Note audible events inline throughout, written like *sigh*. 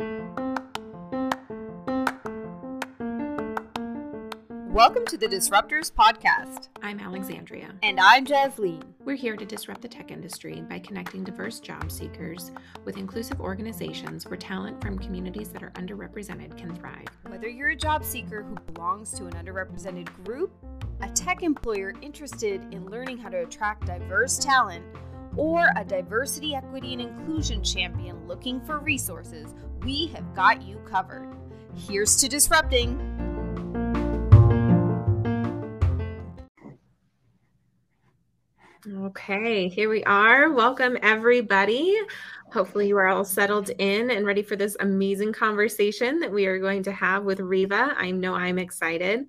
Welcome to the Disruptors Podcast. I'm Alexandria. And I'm Jasleen. We're here to disrupt the tech industry by connecting diverse job seekers with inclusive organizations where talent from communities that are underrepresented can thrive. Whether you're a job seeker who belongs to an underrepresented group, a tech employer interested in learning how to attract diverse talent, or a diversity, equity, and inclusion champion looking for resources, we have got you covered. Here's to disrupting. Okay, here we are. Welcome, everybody. Hopefully, you are all settled in and ready for this amazing conversation that we are going to have with Rehva. I know I'm excited.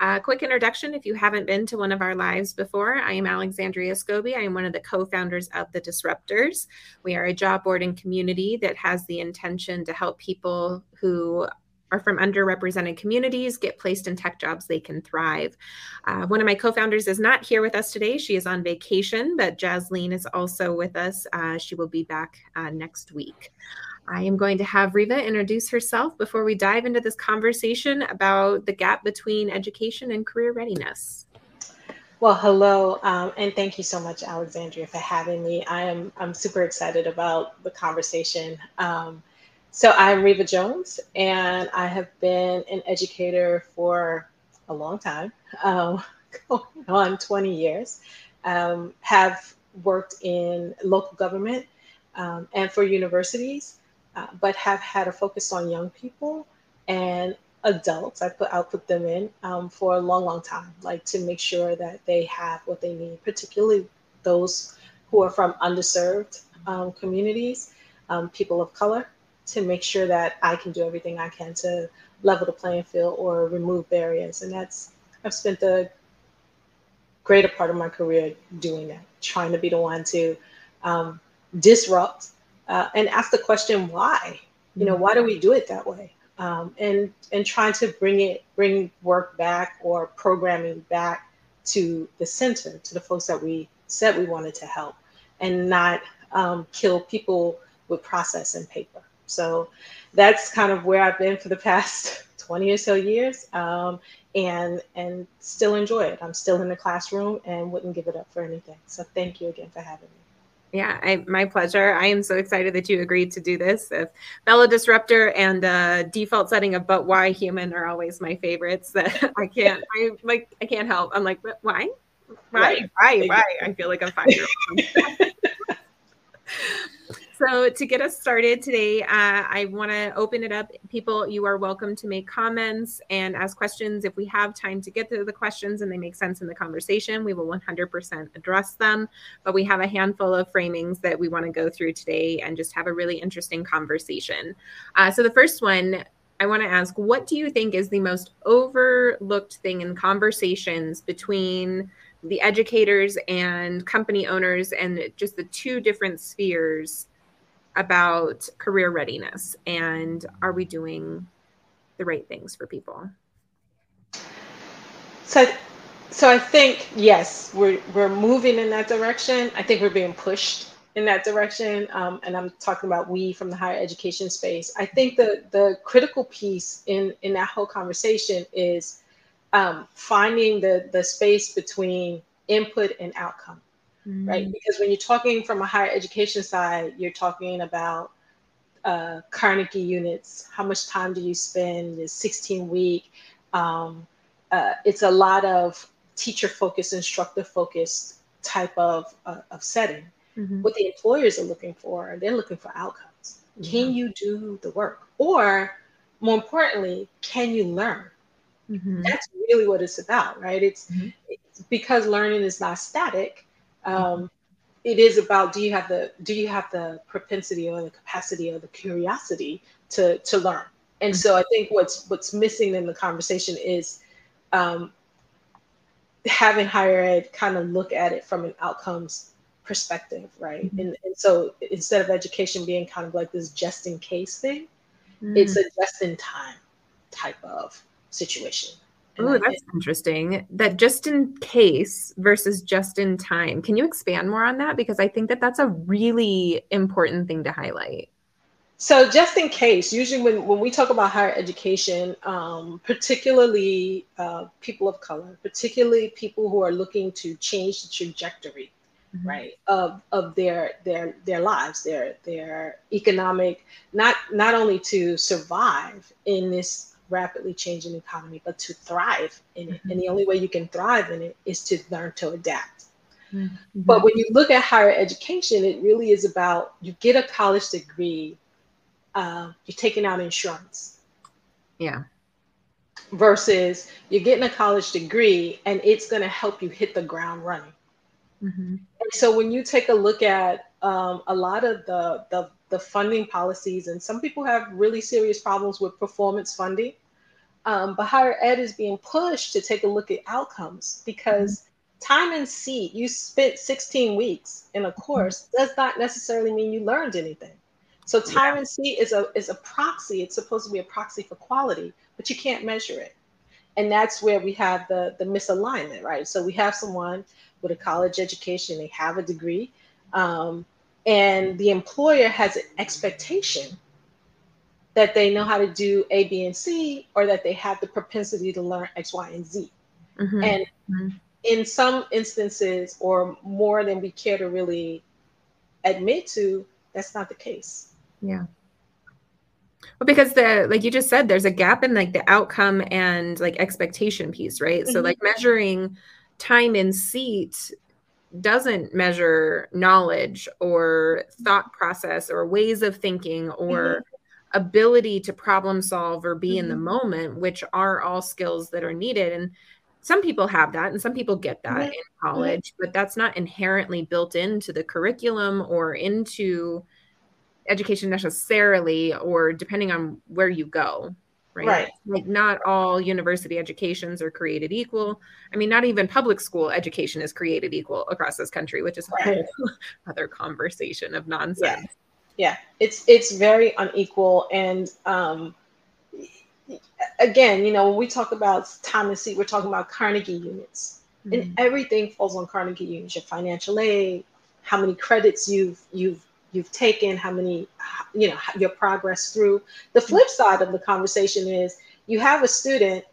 Uh, quick introduction if you haven't been to one of our lives before, I am Alexandria Scobie. I am one of the co founders of The Disruptors. We are a job board and community that has the intention to help people who are from underrepresented communities get placed in tech jobs they can thrive. Uh, one of my co founders is not here with us today. She is on vacation, but Jasleen is also with us. Uh, she will be back uh, next week. I am going to have Rehva introduce herself before we dive into this conversation about the gap between education and career readiness. Well, hello, um, and thank you so much, Alexandria, for having me. I am I'm super excited about the conversation. Um, so I'm Rehva Jones, and I have been an educator for a long time, um, *laughs* going on 20 years. Um, have worked in local government um, and for universities, uh, but have had a focus on young people and adults. I put I'll put them in um, for a long, long time, like to make sure that they have what they need, particularly those who are from underserved um, communities, um, people of color to make sure that I can do everything I can to level the playing field or remove barriers. And that's, I've spent the greater part of my career doing that, trying to be the one to um, disrupt uh, and ask the question, why? You know, why do we do it that way? Um, and and trying to bring it, bring work back or programming back to the center, to the folks that we said we wanted to help, and not um, kill people with process and paper. So that's kind of where I've been for the past *laughs* 20 or so years, um, and and still enjoy it. I'm still in the classroom and wouldn't give it up for anything. So thank you again for having me. Yeah, I, my pleasure. I am so excited that you agreed to do this. If fellow disruptor and uh, default setting of but why human are always my favorites. That *laughs* I can't, I like, I can't help. I'm like, why, why, why, why? I feel like I'm five year old. So, to get us started today, uh, I want to open it up. People, you are welcome to make comments and ask questions. If we have time to get to the questions and they make sense in the conversation, we will 100% address them. But we have a handful of framings that we want to go through today and just have a really interesting conversation. Uh, so, the first one, I want to ask what do you think is the most overlooked thing in conversations between the educators and company owners and just the two different spheres about career readiness and are we doing the right things for people? So, so I think yes, we're we're moving in that direction. I think we're being pushed in that direction, um, and I'm talking about we from the higher education space. I think the the critical piece in in that whole conversation is um, finding the the space between input and outcome mm-hmm. right? Because when you're talking from a higher education side, you're talking about uh, Carnegie units. How much time do you spend? Is 16 week. Um, uh, it's a lot of teacher focused, instructor focused type of, uh, of setting. Mm-hmm. What the employers are looking for, they're looking for outcomes. Yeah. Can you do the work? Or more importantly, can you learn? Mm-hmm. That's really what it's about, right? It's, mm-hmm. it's because learning is not static um, it is about do you have the do you have the propensity or the capacity or the curiosity to to learn and so i think what's what's missing in the conversation is um, having higher ed kind of look at it from an outcomes perspective right mm-hmm. and, and so instead of education being kind of like this just in case thing mm-hmm. it's a just in time type of situation Oh, that's interesting. That just in case versus just in time. Can you expand more on that? Because I think that that's a really important thing to highlight. So just in case, usually when, when we talk about higher education, um, particularly uh, people of color, particularly people who are looking to change the trajectory, mm-hmm. right, of, of their their their lives, their their economic, not not only to survive in this rapidly changing economy, but to thrive in it. Mm-hmm. And the only way you can thrive in it is to learn to adapt. Mm-hmm. But when you look at higher education, it really is about you get a college degree uh, you're taking out insurance. Yeah. Versus you're getting a college degree and it's going to help you hit the ground running. Mm-hmm. And so when you take a look at um, a lot of the, the the funding policies, and some people have really serious problems with performance funding. Um, but higher ed is being pushed to take a look at outcomes because time and seat, you spent 16 weeks in a course, does not necessarily mean you learned anything. So time and seat is a is a proxy. It's supposed to be a proxy for quality, but you can't measure it. And that's where we have the the misalignment, right? So we have someone with a college education, they have a degree, um, and the employer has an expectation that they know how to do A, B, and C, or that they have the propensity to learn X, Y, and Z. Mm-hmm. And mm-hmm. in some instances, or more than we care to really admit to, that's not the case. Yeah. Well, because the like you just said, there's a gap in like the outcome and like expectation piece, right? Mm-hmm. So like measuring time in seat doesn't measure knowledge or thought process or ways of thinking or mm-hmm. ability to problem solve or be mm-hmm. in the mm-hmm. moment, which are all skills that are needed. And some people have that and some people get that mm-hmm. in college, but that's not inherently built into the curriculum or into education necessarily or depending on where you go right? right like not all university educations are created equal i mean not even public school education is created equal across this country which is a whole *laughs* other conversation of nonsense yeah. yeah it's it's very unequal and um again you know when we talk about time and seat we're talking about carnegie units mm-hmm. and everything falls on carnegie units your financial aid how many credits you've you've you've taken, how many, you know, your progress through. The flip side of the conversation is you have a student,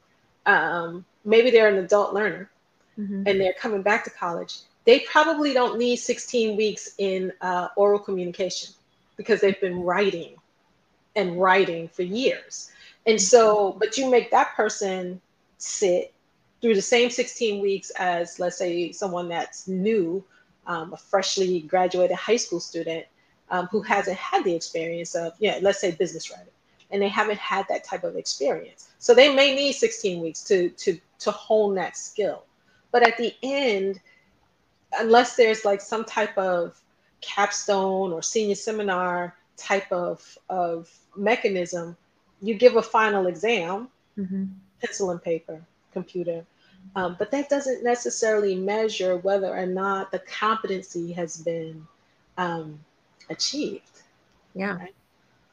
um, maybe they're an adult learner mm-hmm. and they're coming back to college. They probably don't need 16 weeks in uh, oral communication because they've been writing and writing for years. And so, but you make that person sit through the same 16 weeks as, let's say, someone that's new, um, a freshly graduated high school student, um, who hasn't had the experience of, yeah, let's say business writing, and they haven't had that type of experience. So they may need 16 weeks to to to hone that skill. But at the end, unless there's like some type of capstone or senior seminar type of of mechanism, you give a final exam, mm-hmm. pencil and paper, computer. Um, but that doesn't necessarily measure whether or not the competency has been um, achieved. Yeah. Right?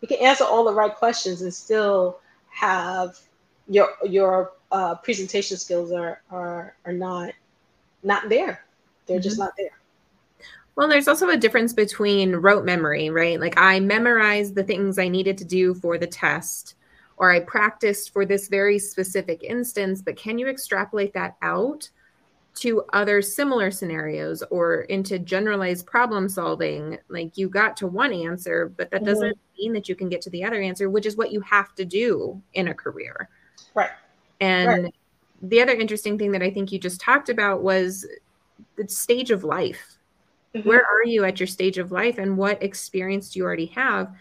You can answer all the right questions and still have your your uh, presentation skills are are are not not there. They're mm-hmm. just not there. Well, there's also a difference between rote memory, right? Like I memorized the things I needed to do for the test, or I practiced for this very specific instance, but can you extrapolate that out to other similar scenarios or into generalized problem solving like you got to one answer but that doesn't mm-hmm. mean that you can get to the other answer which is what you have to do in a career right and right. the other interesting thing that i think you just talked about was the stage of life mm-hmm. where are you at your stage of life and what experience do you already have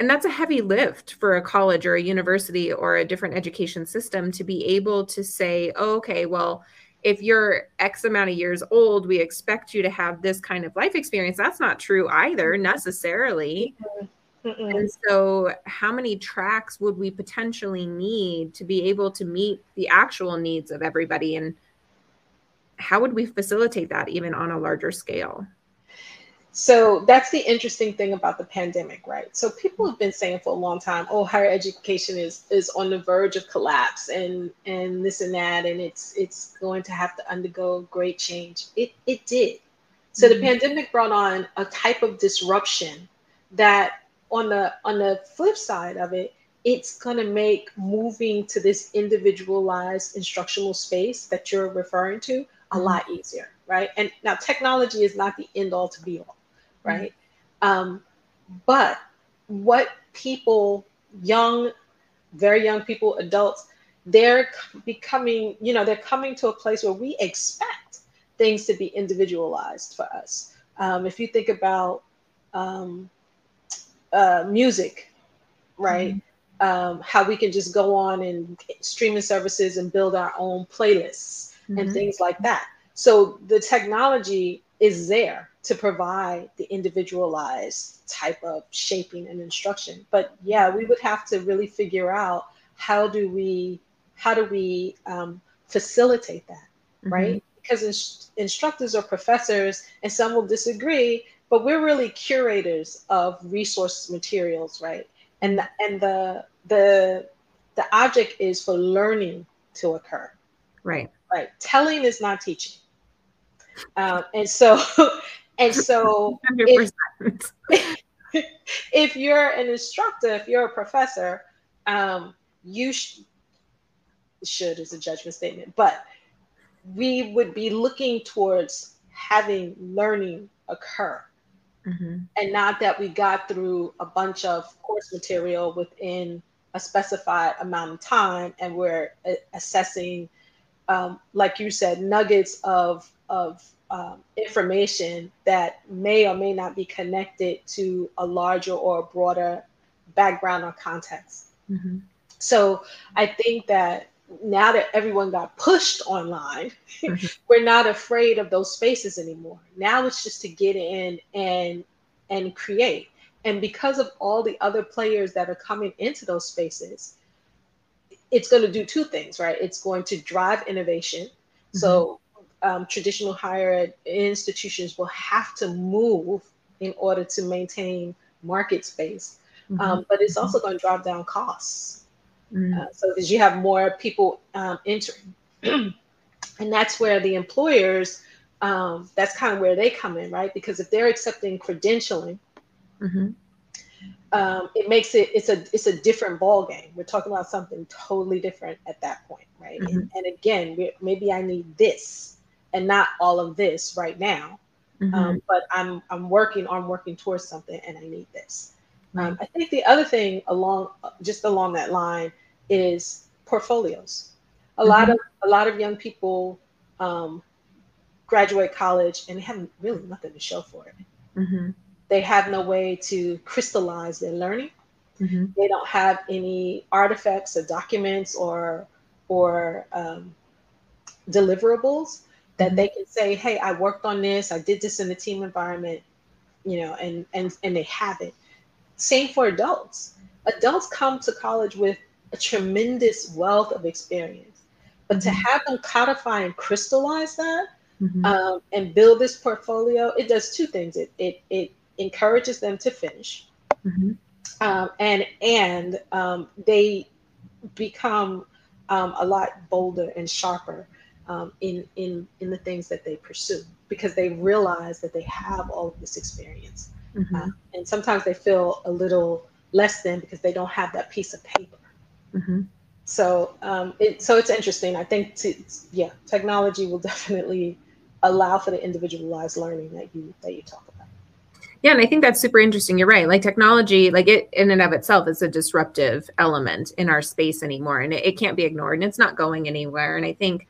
and that's a heavy lift for a college or a university or a different education system to be able to say oh, okay well if you're X amount of years old, we expect you to have this kind of life experience. That's not true either, mm-hmm. necessarily. Mm-mm. And so, how many tracks would we potentially need to be able to meet the actual needs of everybody? And how would we facilitate that even on a larger scale? So that's the interesting thing about the pandemic, right? So people have been saying for a long time, "Oh, higher education is is on the verge of collapse, and and this and that, and it's it's going to have to undergo great change." It it did. So mm-hmm. the pandemic brought on a type of disruption that on the on the flip side of it, it's going to make moving to this individualized instructional space that you're referring to a mm-hmm. lot easier, right? And now technology is not the end all to be all, right? Mm-hmm. Um, but what people, young, very young people, adults, they're becoming, you know, they're coming to a place where we expect things to be individualized for us. Um, if you think about um, uh, music, right? Mm-hmm. Um, how we can just go on and streaming services and build our own playlists mm-hmm. and things like that. So the technology is there to provide the individualized type of shaping and instruction. But yeah, we would have to really figure out how do we how do we um, facilitate that, mm-hmm. right? Because in- instructors or professors, and some will disagree, but we're really curators of resource materials, right? And the, and the the the object is for learning to occur, right? Right. Telling is not teaching, um, and so *laughs* and so if, *laughs* if, you're an instructor, if you're a professor, um, you sh- should is a judgment statement, but we would be looking towards having learning occur mm-hmm. and not that we got through a bunch of course material within a specified amount of time and we're assessing um, like you said nuggets of of um, information that may or may not be connected to a larger or a broader background or context mm-hmm. so i think that now that everyone got pushed online, mm-hmm. *laughs* we're not afraid of those spaces anymore. Now it's just to get in and and create. And because of all the other players that are coming into those spaces, it's going to do two things, right? It's going to drive innovation. Mm-hmm. So um, traditional higher ed institutions will have to move in order to maintain market space. Mm-hmm. Um, but it's also going to drive down costs Mm. Uh, so because you have more people um, entering, *clears throat* and that's where the employers, um, that's kind of where they come in, right? Because if they're accepting credentialing, mm-hmm. um, it makes it it's a it's a different ball game. We're talking about something totally different at that point, right? Mm-hmm. And, and, again, maybe I need this and not all of this right now. Mm-hmm. Um, but I'm I'm working on working towards something, and I need this. Um, I think the other thing along just along that line is portfolios. A mm-hmm. lot of a lot of young people um, graduate college and they have really nothing to show for it. Mm-hmm. They have no way to crystallize their learning. Mm-hmm. They don't have any artifacts or documents or or um, deliverables that mm-hmm. they can say, "Hey, I worked on this. I did this in a team environment," you know, and and and they have it. Same for adults. Adults come to college with a tremendous wealth of experience, but to mm-hmm. have them codify and crystallize that mm-hmm. um, and build this portfolio, it does two things. It it it encourages them to finish, mm-hmm. um, and and um, they become um, a lot bolder and sharper um, in in in the things that they pursue because they realize that they have all of this experience. Mm-hmm. Uh, and sometimes they feel a little less than because they don't have that piece of paper. Mm-hmm. So um, it, so it's interesting. I think to, yeah, technology will *laughs* definitely allow for the individualized learning that you that you talk about. Yeah, and I think that's super interesting. You're right. Like technology, like it in and of itself is a disruptive element in our space anymore, and it, it can't be ignored, and it's not going anywhere. And I think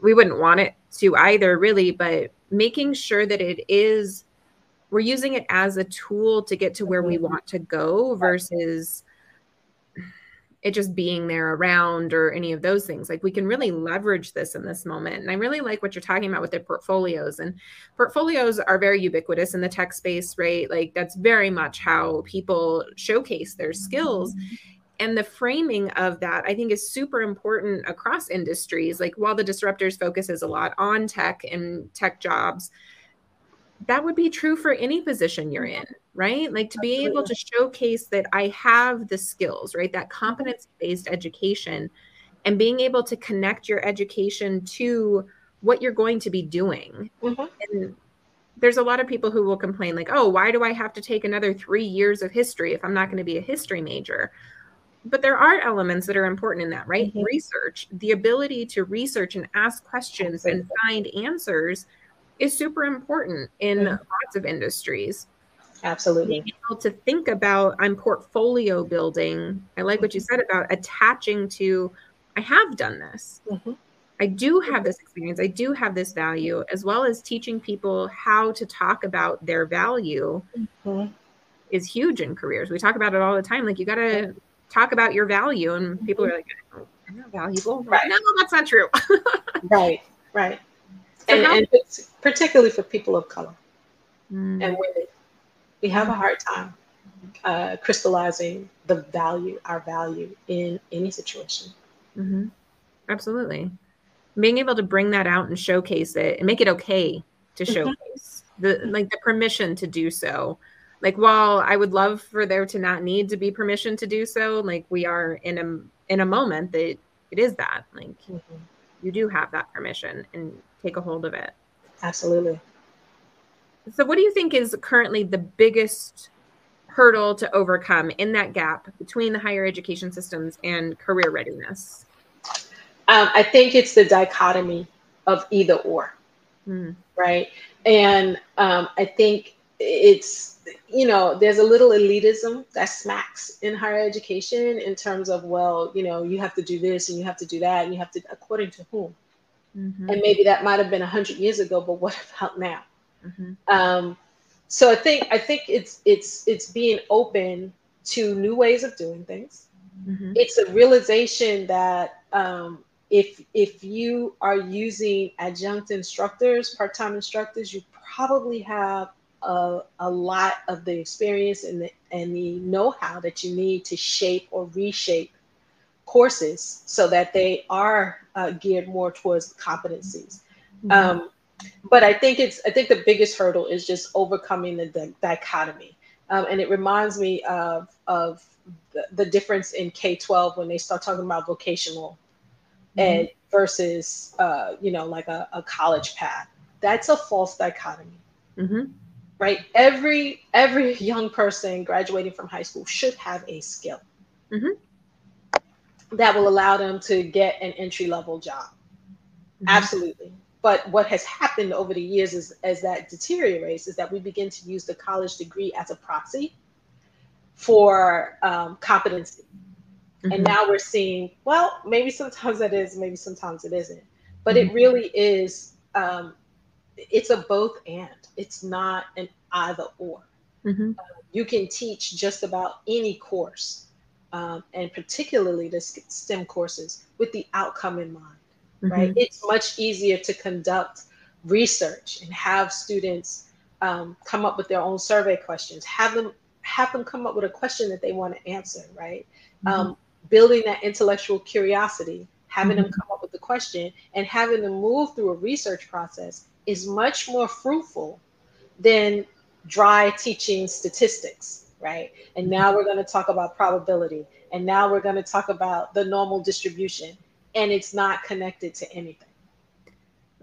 we wouldn't want it to either, really. But making sure that it is we're using it as a tool to get to where we mm-hmm. want to go versus it just being there around or any of those things. Like we can really leverage this in this moment. And I really like what you're talking about with the portfolios. And portfolios are very ubiquitous in the tech space, right? Like that's very much how people showcase their skills. Mm-hmm. And the framing of that, I think, is super important across industries. Like while the disruptors focuses a lot on tech and tech jobs, that would be true for any position you're in, right? Like to be able to showcase that I have the skills, right? That competence based education and being able to connect your education to what you're going to be doing. Mm-hmm. And there's a lot of people who will complain like oh why do i have to take another three years of history if i'm not going to be a history major but there are elements that are important in that right mm-hmm. research the ability to research and ask questions and find answers is super important in mm-hmm. lots of industries absolutely being able to think about i'm portfolio building i like what you mm-hmm. said about attaching to i have done this mm-hmm. I do have this experience, I do have this value, as well as teaching people how to talk about their value mm-hmm. is huge in careers. We talk about it all the time. Like, you got to talk about your value, and people are like, oh, I'm not valuable. Right. no, that's not true. *laughs* right, right. So and, how- and particularly for people of color mm. and women, we have a hard time uh, crystallizing the value, our value in any situation. Mm-hmm. Absolutely being able to bring that out and showcase it and make it okay to mm-hmm. showcase the like the permission to do so like while i would love for there to not need to be permission to do so like we are in a in a moment that it is that like mm-hmm. you do have that permission and take a hold of it absolutely so what do you think is currently the biggest hurdle to overcome in that gap between the higher education systems and career readiness um, I think it's the dichotomy of either or, mm. right? And um, I think it's, you know, there's a little elitism that smacks in higher education in terms of, well, you know, you have to do this and you have to do that and you have to, according to whom? Mm-hmm. And maybe that might have been 100 years ago, but what *laughs* about now? Mm-hmm. Um, so I think I think it's it's it's being open to new ways of doing things. Mm-hmm. It's a realization that um, if if you are using adjunct instructors, part-time instructors, you probably have a, a lot of the experience and the and the know-how that you need to shape or reshape courses so that they are uh, geared more towards competencies. Mm-hmm. Um, but I think it's I think the biggest hurdle is just overcoming the, the dichotomy, um, and it reminds me of of the, the difference in K twelve when they start talking about vocational mm-hmm. ed versus uh, you know like a, a, college path that's a false dichotomy mm-hmm. Right every every young person graduating from high school should have a skill mm-hmm. that will allow them to get an entry level job mm-hmm. absolutely but what has happened over the years is as that deteriorates is that we begin to use the college degree as a proxy for um, competency Mm-hmm. And now we're seeing, well, maybe sometimes that is, maybe sometimes it isn't. But mm-hmm. it really is, um, it's a both and. It's not an either or. Mm-hmm. Uh, you can teach just about any course, um, and particularly the STEM courses, with the outcome in mind, right? Mm-hmm. It's much easier to conduct research and have students um, come up with their own survey questions, have them have them come up with a question that they want to answer, right? Mm-hmm. Um, building that intellectual curiosity, having mm-hmm. them come up with the question, and having them move through a research process is much more fruitful than dry teaching statistics, right? And now we're going to talk about probability, and now we're going to talk about the normal distribution, and it's not connected to anything.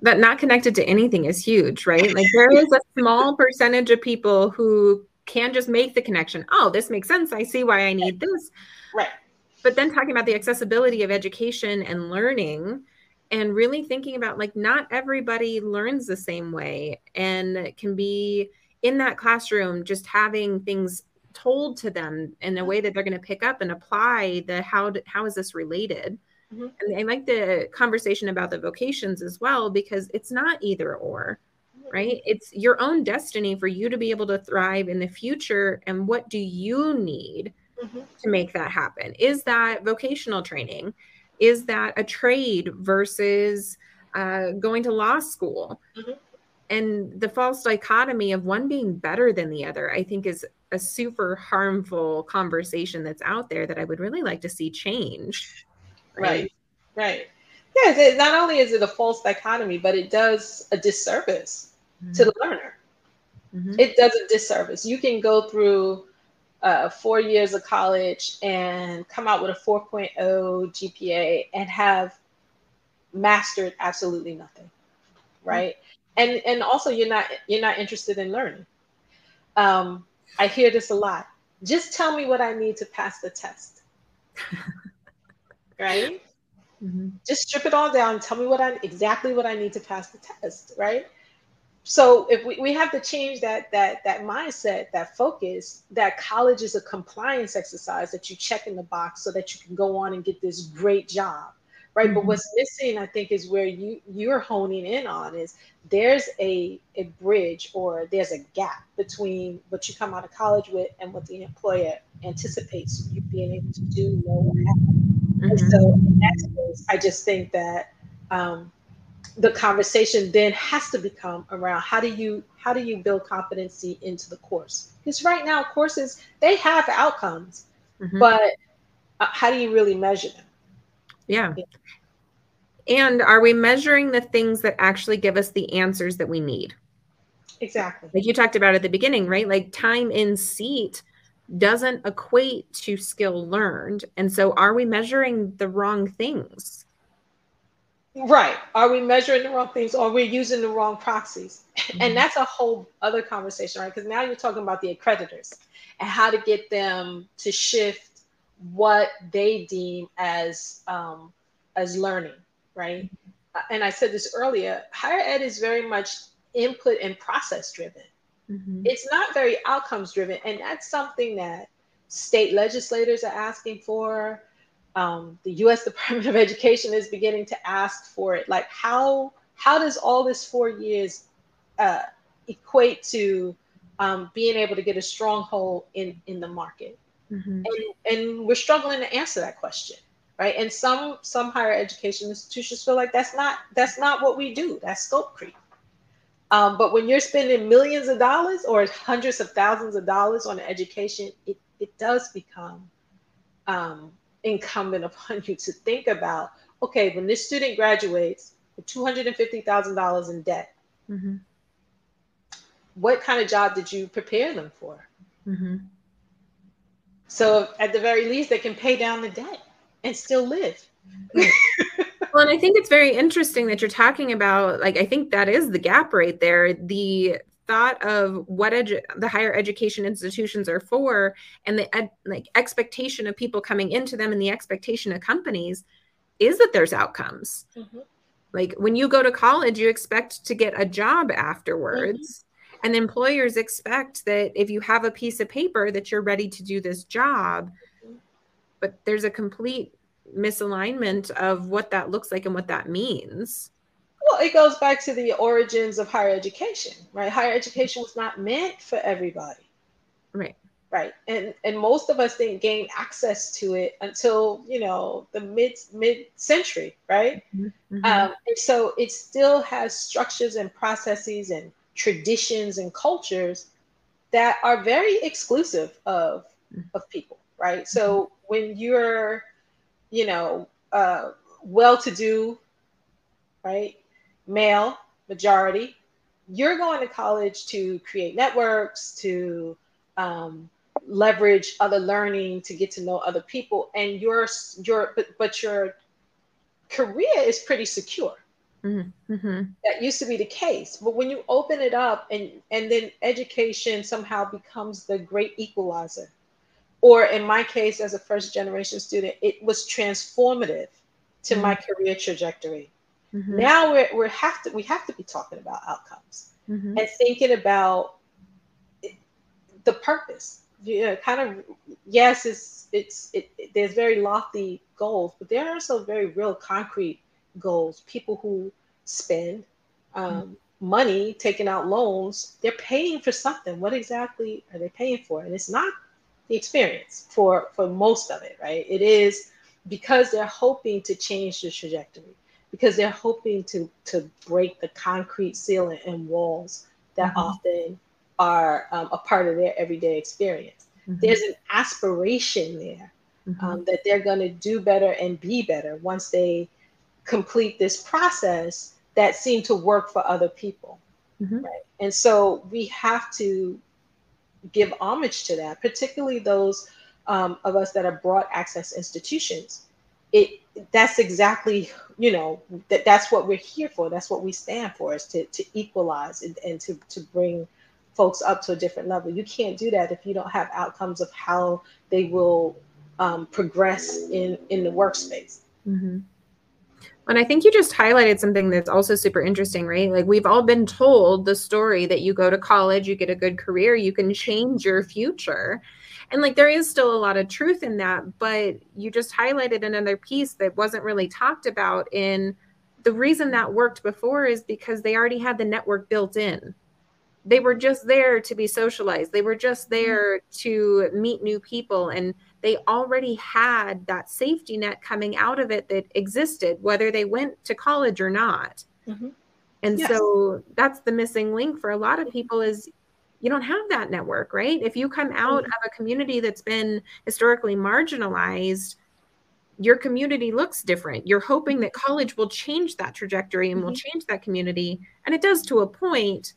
That not connected to anything is huge, right? Like there is a small percentage of people who can just make the connection. Oh, this makes sense. I see why I need this. Right but then talking about the accessibility of education and learning and really thinking about like not everybody learns the same way and can be in that classroom just having things told to them in a way that they're going to pick up and apply the how to, how is this related mm-hmm. and i like the conversation about the vocations as well because it's not either or right it's your own destiny for you to be able to thrive in the future and what do you need mm-hmm. to make that happen? Is that vocational training? Is that a trade versus uh, going to law school? Mm-hmm. And the false dichotomy of one being better than the other, I think, is a super harmful conversation that's out there that I would really like to see change. Right. Right. right. Yes, it, not only is it a false dichotomy, but it does a disservice mm-hmm. to the learner. Mm-hmm. It does a disservice. You can go through uh, four years of college and come out with a 4.0 GPA and have mastered absolutely nothing, right? and and also you're not you're not interested in learning. Um, i hear this a lot. Just tell me what i need to pass the test. *laughs* Right? Mm-hmm. just strip it all down. Tell me what i exactly what i need to pass the test right so if we, we have to change that that that mindset that focus that college is a compliance exercise that you check in the box so that you can go on and get this great job right mm-hmm. but what's missing i think is where you you're honing in on is there's a a bridge or there's a gap between what you come out of college with and what the employer anticipates you being able to do mm-hmm. so in that case i just think that um, the conversation then has to become around how do you how do you build competency into the course? Because right now courses they have outcomes mm-hmm. but uh, how do you really measure them? Yeah. yeah. And are we measuring the things that actually give us the answers that we need? Exactly. Like you talked about at the beginning right? Like time in seat doesn't equate to skill learned. And so are we measuring the wrong things Right. Are we measuring the wrong things or we're using the wrong proxies? Mm-hmm. And that's a whole other conversation, right? Because now you're talking about the accreditors and how to get them to shift what they deem as um, as learning, right? Mm-hmm. And I said this earlier, higher ed is very much input and process driven. Mm-hmm. It's not very outcomes driven. And that's something that state legislators are asking for um, the U.S. *laughs* Department of Education is beginning to ask for it. Like, how how does all this four years uh, equate to um, being able to get a stronghold in in the market? Mm-hmm. And and we're struggling to answer that question, right? And some some higher education institutions feel like that's not that's not what we do. That's scope creep. Um, but when you're spending millions of dollars or hundreds of thousands of dollars on education, it, it does become um, incumbent upon you to think about okay, when this student graduates with $250,000 in debt, mm-hmm. what kind of job did you prepare them for? Mm-hmm. So, at the very least, they can pay down the debt and still live. *laughs* well, and I think it's very interesting that you're talking about, like, I think that is the gap right there. The thought of what edu- the higher education institutions are for and the ed- like expectation of people coming into them and the expectation of companies is that there's outcomes mm-hmm. like when you go to college you expect to get a job afterwards mm-hmm. and employers expect that if you have a piece of paper that you're ready to do this job mm-hmm. but there's a complete misalignment of what that looks like and what that means well, it goes back to the origins of higher education, right? Higher education was not meant for everybody. Right. Right. And and most of us didn't gain access to it until, you know, the mid mid century, right? Mm-hmm. Um, and so it still has structures and processes and traditions and cultures that are very exclusive of of people, right? So when you're, you know, uh, well-to-do, right? Male majority, you're going to college to create networks, to um, leverage other learning, to get to know other people, and your your but, but your career is pretty secure. Mm-hmm. mm-hmm. That used to be the case, but when you open it up and and then education somehow becomes the great equalizer, or in my case as a first generation student, it was transformative to mm-hmm. my career trajectory. Mm-hmm. Now we're, we have to we have to be talking about outcomes mm-hmm. and thinking about the purpose. You know, kind of yes, it's it's it, it, there's very lofty goals, but there are also very real concrete goals. People who spend um, mm-hmm. money taking out loans, they're paying for something. What exactly are they paying for? And it's not the experience for for most of it, right? It is because they're hoping to change the trajectory because they're hoping to to break the concrete ceiling and walls that mm-hmm. often are um, a part of their everyday experience. Mm-hmm. There's an aspiration there mm-hmm. um, that they're going to do better and be better once they complete this process that seemed to work for other people. Mm-hmm. Right? And so we have to give homage to that, particularly those um, of us that are broad access institutions it that's exactly you know that that's what we're here for. That's what we stand for is to, to equalize and, and to, to bring folks up to a different level. You can't do that if you don't have outcomes of how they will um, progress in in the workspace. Mm-hmm. and i think you just highlighted something that's also super interesting right? Like we've all been told the story that you go to college you get a good career you can change your future and like there is still a lot of truth in that but you just highlighted another piece that wasn't really talked about in the reason that worked before is because they already had the network built in they were just there to be socialized they were just mm-hmm. there to meet new people and they already had that safety net coming out of it that existed whether they went to college or not mm-hmm. and yes. so that's the missing link for a lot of people is you don't have that network, right? If you come out mm-hmm. of a community that's been historically marginalized, your community looks different. You're hoping that college will change that trajectory and mm-hmm. will change that community. And it does to a point.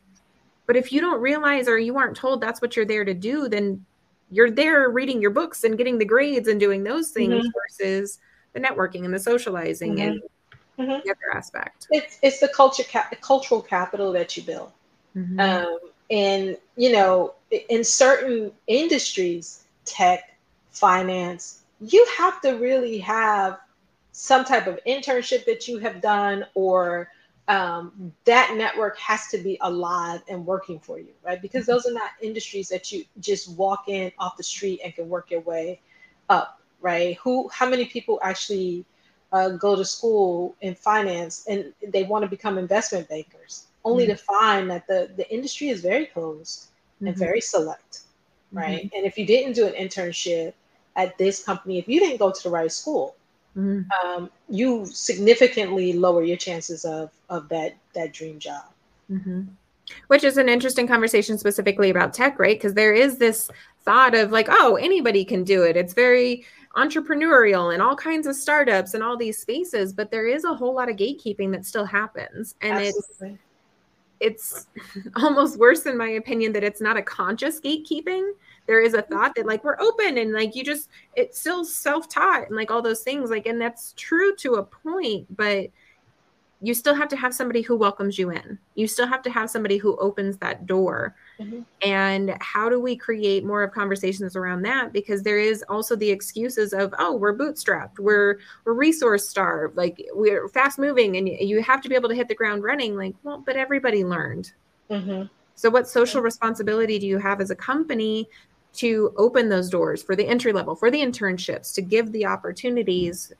But if you don't realize or you aren't told that's what you're there to do, then you're there reading your books and getting the grades and doing those things mm-hmm. versus the networking and the socializing and mm-hmm. Mm-hmm. the other aspect. It's, it's the culture, cap- cultural capital that you build. Mm-hmm. Um, and, you know, in certain industries, tech, finance, you have to really have some type of internship that you have done or um, that network has to be alive and working for you, right? Because those are not industries that you just walk in off the street and can work your way up, right? Who, how many people actually uh, go to school in finance and they want to become investment bankers? Only mm-hmm. to find that the the industry is very closed mm-hmm. and very select right mm-hmm. and if you didn't do an internship at this company if you didn't go to the right school mm-hmm. um, you significantly lower your chances of of that that dream job mm-hmm. which is an interesting conversation specifically about tech right because there is this thought of like oh anybody can do it it's very entrepreneurial and all kinds of startups and all these spaces but there is a whole lot of gatekeeping that still happens and Absolutely. it's it's *laughs* almost worse in my opinion that it's not a conscious gatekeeping. There is a thought that like we're open and like you just it's still self-taught and like all those things like and that's true to a point but you still have to have somebody who welcomes you in. You still have to have somebody who opens that door. Mm-hmm. And how do we create more of conversations around that? Because there is also the excuses of, oh, we're bootstrapped, we're we're resource starved, like we're fast moving, and you have to be able to hit the ground running. Like, well, but everybody learned. Mm-hmm. So, what social responsibility do you have as a company to open those doors for the entry level, for the internships, to give the opportunities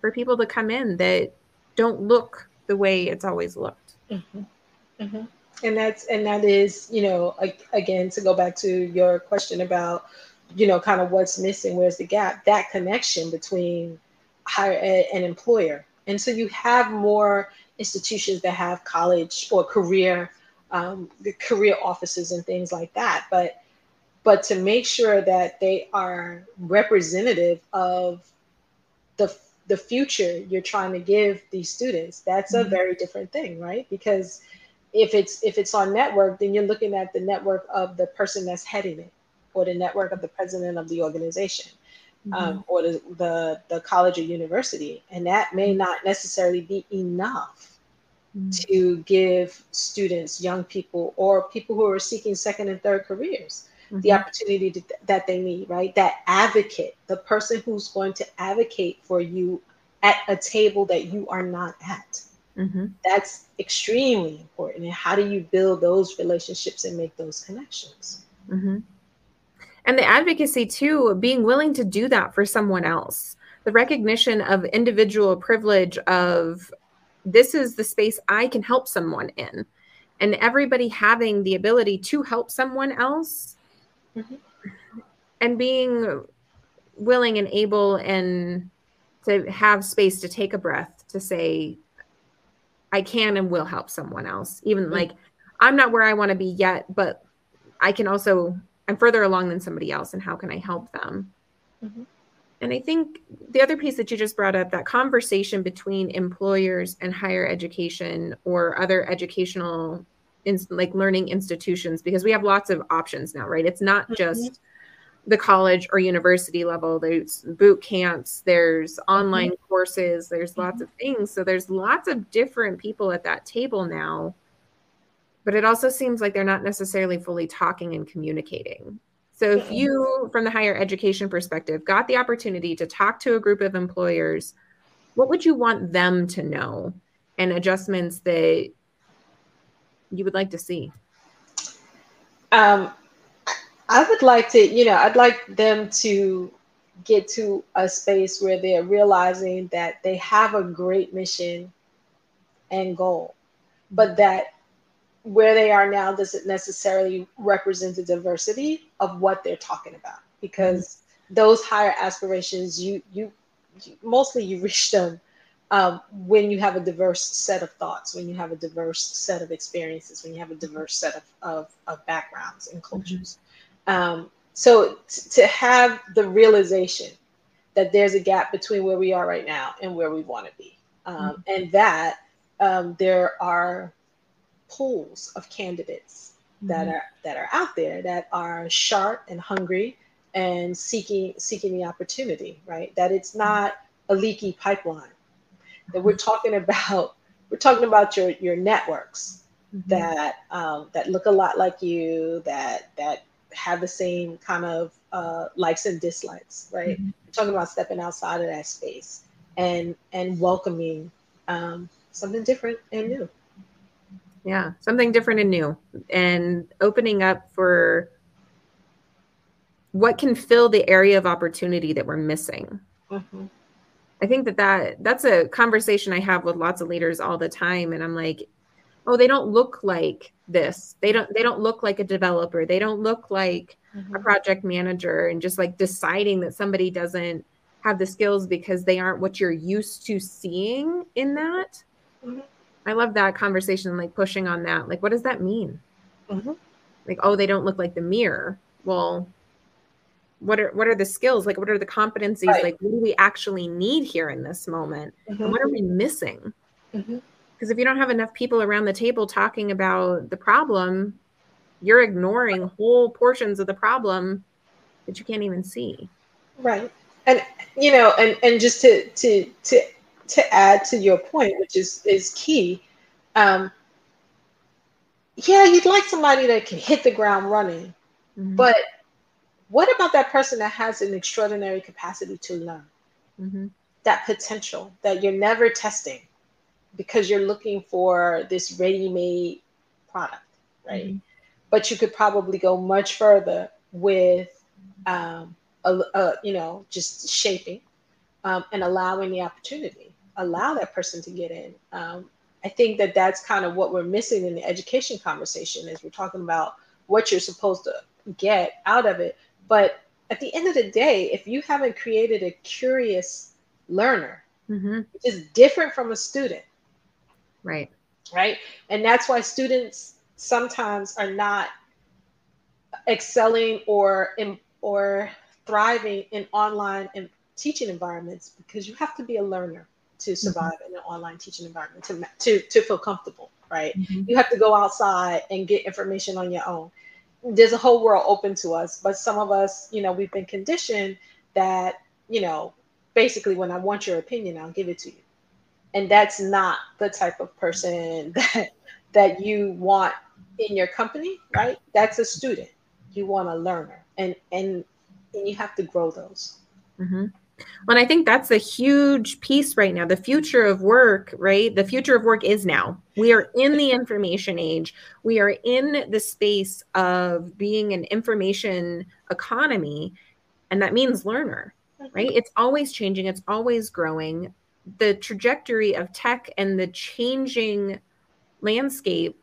for people to come in that don't look the way it's always looked. Mm-hmm. Mm-hmm. And that's and that is, you know, again to go back to your question about, you know, kind of what's missing, where's the gap? That connection between higher ed and employer. And so you have more institutions that have college or career um, career offices and things like that. But but to make sure that they are representative of the the future you're trying to give these students that's mm-hmm. a very different thing right because if it's if it's on network then you're looking at the network of the person that's heading it or the network of the president of the organization mm-hmm. um, or the, the, the college or university and that may mm-hmm. not necessarily be enough mm-hmm. to give students young people or people who are seeking second and third careers mm-hmm. the opportunity to, that they need, right? That advocate, the person who's going to advocate for you at a table that you are not at. Mm-hmm. That's extremely important. And how do you build those relationships and make those connections? Mm-hmm. And the advocacy, too, being willing to do that for someone else, the recognition of individual privilege of this is the space I can help someone in. And everybody having the ability to help someone else mm-hmm. and being willing and able and to have space to take a breath to say i can and will help someone else even mm-hmm. like i'm not where i want to be yet but i can also i'm further along than somebody else and how can i help them mm-hmm. and i think the other piece that you just brought up that conversation between employers and higher education or other educational in, like learning institutions because we have lots of options now right it's not mm-hmm. just the college or university level. There's boot camps, there's online mm-hmm. courses, there's lots of things. So there's lots of different people at that table now. But it also seems like they're not necessarily fully talking and communicating. So if you, from the higher education perspective, got the opportunity to talk to a group of employers, what would you want them to know and adjustments that you would like to see? Um, I would like to, you know, I'd like them to get to a space where they're realizing that they have a great mission and goal, but that where they are now doesn't necessarily represent the diversity of what they're talking about because mm-hmm. those higher aspirations you, you you mostly you reach them um, when you have a diverse set of thoughts when you have a diverse set of experiences when you have a diverse set of, of, of backgrounds and cultures um, so t- to have the realization that there's a gap between where we are right now and where we want to be, um, mm-hmm. and that um, there are pools of candidates mm-hmm. that are that are out there that are sharp and hungry and seeking seeking the opportunity. Right, that it's not a leaky pipeline. That we're talking about we're talking about your your networks mm-hmm. that um, that look a lot like you that that have the same kind of uh, likes and dislikes, right? Mm-hmm. We're talking about stepping outside of that space and and welcoming um, something different and new. Yeah, something different and new, and opening up for what can fill the area of opportunity that we're missing. Mm-hmm. I think that, that that's a conversation I have with lots of leaders all the time, and I'm like, oh they don't look like this they don't they don't look like a developer they don't look like mm-hmm. a project manager and just like deciding that somebody doesn't have the skills because they aren't what you're used to seeing in that mm-hmm. i love that conversation like pushing on that like what does that mean mm-hmm. like oh they don't look like the mirror well what are what are the skills like what are the competencies right. like what do we actually need here in this moment and what are mm-hmm. we missing mm-hmm. Because if you don't have enough people around the table talking about the problem, you're ignoring whole portions of the problem that you can't even see. Right. And you know, and and just to to to to add to your point, which is is key. Um, yeah, you'd like somebody that can hit the ground running, mm-hmm. but what about that person that has an extraordinary capacity to learn? Mm-hmm. That potential that you're never testing because you're looking for this ready-made product, right? Mm-hmm. But you could probably go much further with, um, a, a, you know, just shaping um, and allowing the opportunity, allow that person to get in. Um, I think that that's kind of what we're missing in the education conversation is we're talking about what you're supposed to get out of it. But at the end of the day, if you haven't created a curious learner, mm-hmm. which is different from a student, Right. Right. And that's why students sometimes are not excelling or in, or thriving in online and teaching environments because you have to be a learner to mm-hmm. survive mm-hmm. in an online teaching environment to to, to feel comfortable right mm-hmm. you have to go outside and get information on your own there's a whole world open to us but some of us you know we've been conditioned that you know basically when i want your opinion i'll give it to you. And that's not the type of person *laughs* that that you want in your company right? That's a student. You want a learner. And and, and you have to grow those. Mm-hmm. Well, and I think that's a huge piece right now. The future of work, right? The future of work is now. We are in the information age. We are in the space of being an information economy, and that means learner, right? It's always changing, it's always growing the trajectory of tech and the changing landscape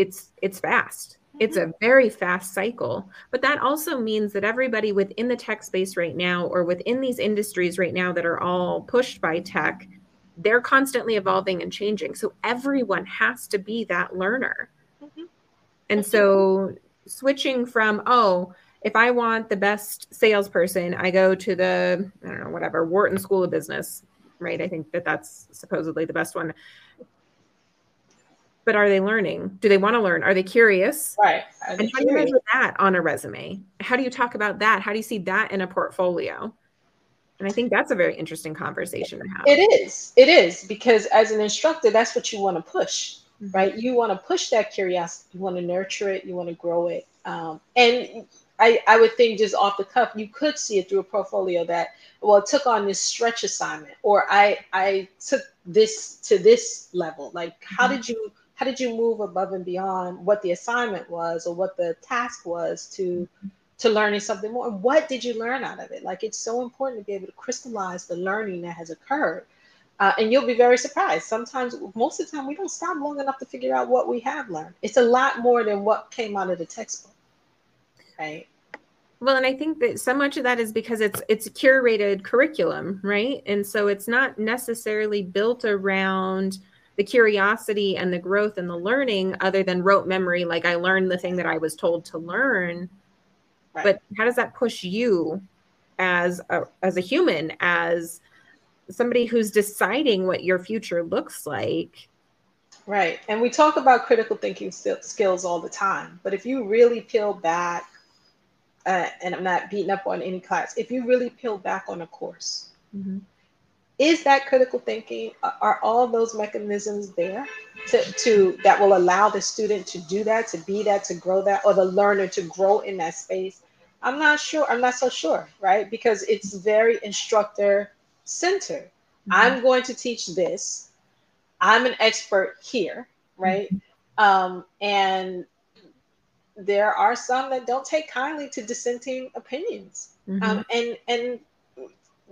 it's it's fast it's a very fast cycle but that also means that everybody within the tech space right now or within these industries right now that are all pushed by tech they're constantly evolving and changing so everyone has to be that learner mm-hmm. and so switching from oh if i want the best salesperson i go to the i don't know whatever wharton school of business right? I think that that's supposedly the best one. But are they learning? Do they want to learn? Are they curious? Right. and how do you measure that on a resume? How do you talk about that? How do you see that in a portfolio? And I think that's a very interesting conversation to have. It is. It is because as an instructor, that's what you want to push, mm-hmm. right? You want to push that curiosity. You want to nurture it. You want to grow it. Um, and I, I would think just off the cuff, you could see it through a portfolio that, well, it took on this stretch assignment, or I I took this to this level. Like, how mm-hmm. did you how did you move above and beyond what the assignment was or what the task was to to learning something more? What did you learn out of it? Like, it's so important to be able to crystallize the learning that has occurred. Uh, and you'll be very surprised. Sometimes, most of the time, we don't stop long enough to figure out what we have learned. It's a lot more than what came out of the textbook, right? Well, and I think that so much of that is because it's it's curated curriculum, right? And so it's not necessarily built around the curiosity and the growth and the learning other than rote memory like I learned the thing that I was told to learn. Right. But how does that push you as a as a human as somebody who's deciding what your future looks like? Right. And we talk about critical thinking skills all the time, but if you really peel back uh, and I'm not beating up on any class, if you really peel back on a course, mm-hmm. Is that critical thinking? Are all those mechanisms there to, to that will allow the student to do that, to be that, to grow that, or the learner to grow in that space? I'm not sure. I'm not so sure, right? Because it's very instructor centered. Mm-hmm. I'm going to teach this. I'm an expert here, right? Mm-hmm. Um, and there are some that don't take kindly to dissenting opinions. Mm-hmm. Um, and and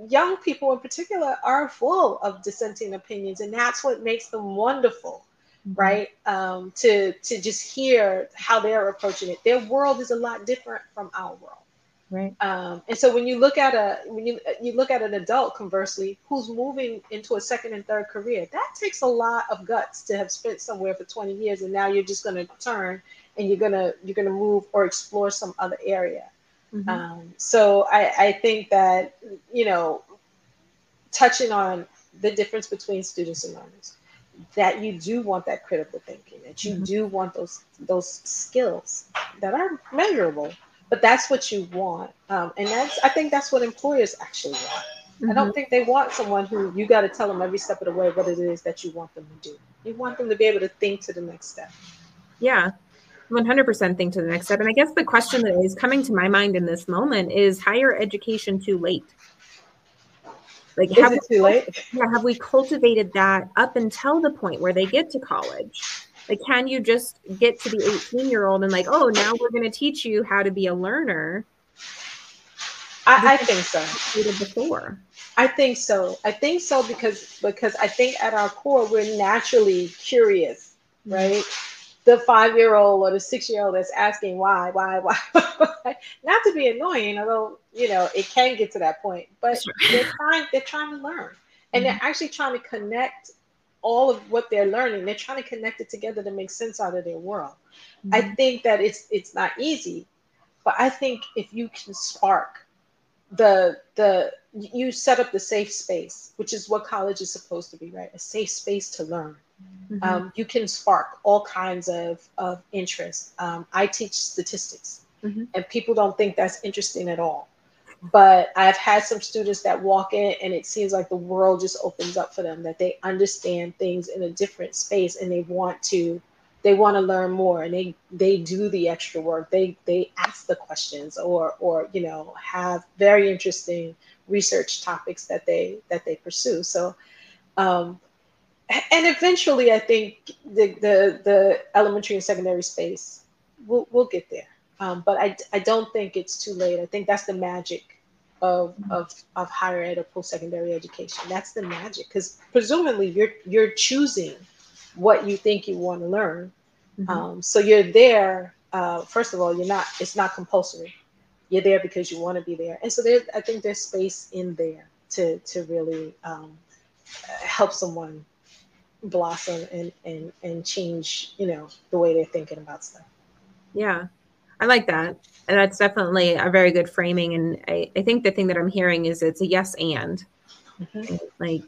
young people in particular are full of dissenting opinions, and that's what makes them wonderful, mm-hmm. right? Um, to to just hear how they're approaching it. Their world is a lot different from our world. Right. Um, and so when you look at a when you you look at an adult conversely who's moving into a second and third career, that takes a lot of guts to have spent somewhere for 20 years and now you're just going to turn and you're gonna you're gonna move or explore some other area. Mm-hmm. Um, so I, I think that you know, touching on the difference between students and learners, that you do want that critical thinking, that you mm-hmm. do want those those skills that are measurable, but that's what you want, um, and that's I think that's what employers actually want. Mm-hmm. I don't mm-hmm. think they want someone who you got to tell them every step of the way what it is that you want them to do. You want them to be able to think to the next step. Yeah, 100% think to the next step. And I guess the question that is coming to my mind in this moment is higher education too late? Like, is have it too late? Yeah, have we cultivated that up until the point where they get to college? Like, can you just get to the 18 year old and, like, oh, now we're going to teach you how to be a learner? I, I think so. Before. I think so. I think so because because I think at our core we're naturally curious, right? Mm-hmm the five year old or the six year old that's asking why, *laughs* why, why, not to be annoying, although you know it can get to that point. But sure. *laughs* they're trying, they're trying to learn, and mm-hmm. they're actually trying to connect all of what they're learning. They're trying to connect it together to make sense out of their world. Mm-hmm. I think that it's it's not easy, but I think if you can spark the the you set up the safe space, which is what college is supposed to be, right? A safe space to learn Mm-hmm. Um, you can spark all kinds of, of interest. Um, I teach statistics, mm-hmm. and people don't think that's interesting at all. But I've had some students that walk in, and it seems like the world just opens up for them. That they understand things in a different space, and they want to they want to learn more and they they do the extra work they they ask the questions or or you know have very interesting research topics that they that they pursue so um, and eventually i think the the, the elementary and secondary space we'll, we'll get there. Um, but I, I don't think it's too late. I think that's the magic of of, of higher ed or post-secondary education. That's the magic because presumably you're you're choosing what you think you want to learn. Mm-hmm. um, so you're there uh, first of all you're not it's not compulsory. You're there because you want to be there. And so there i think there's space in there to to really um, help someone blossom and and and change you know the way they're thinking about stuff yeah i like that and that's definitely a very good framing and i, I think the thing that i'm hearing is it's a yes and mm-hmm. like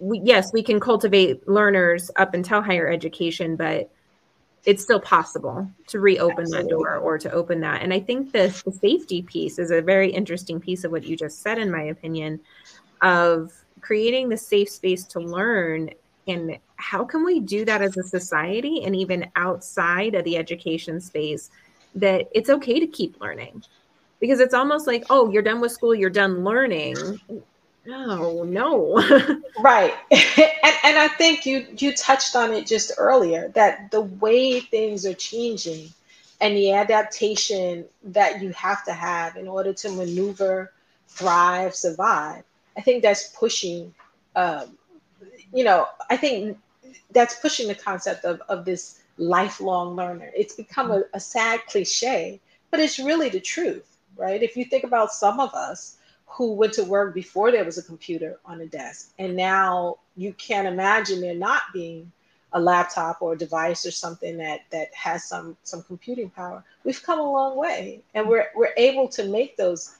we, yes we can cultivate learners up until higher education but it's still possible to reopen Absolutely. that door or to open that. And I think the, the safety piece is a very interesting piece of what you just said, in my opinion, of creating the safe space to learn. And how can we do that as a society and even outside of the education space that it's okay to keep learning? Because it's almost like, oh, you're done with school, you're done learning. No no. *laughs* Right. *laughs* And, and i think you you touched on it just earlier that the way things are changing and the adaptation that you have to have in order to maneuver thrive survive i think that's pushing um, you know i think that's pushing the concept of, of this lifelong learner it's become a, a sad cliche but it's really the truth right if you think about some of us who went to work before there was a computer on a desk. And now you can't imagine there not being a laptop or a device or something that that has some some computing power. We've come a long way and we're we're able to make those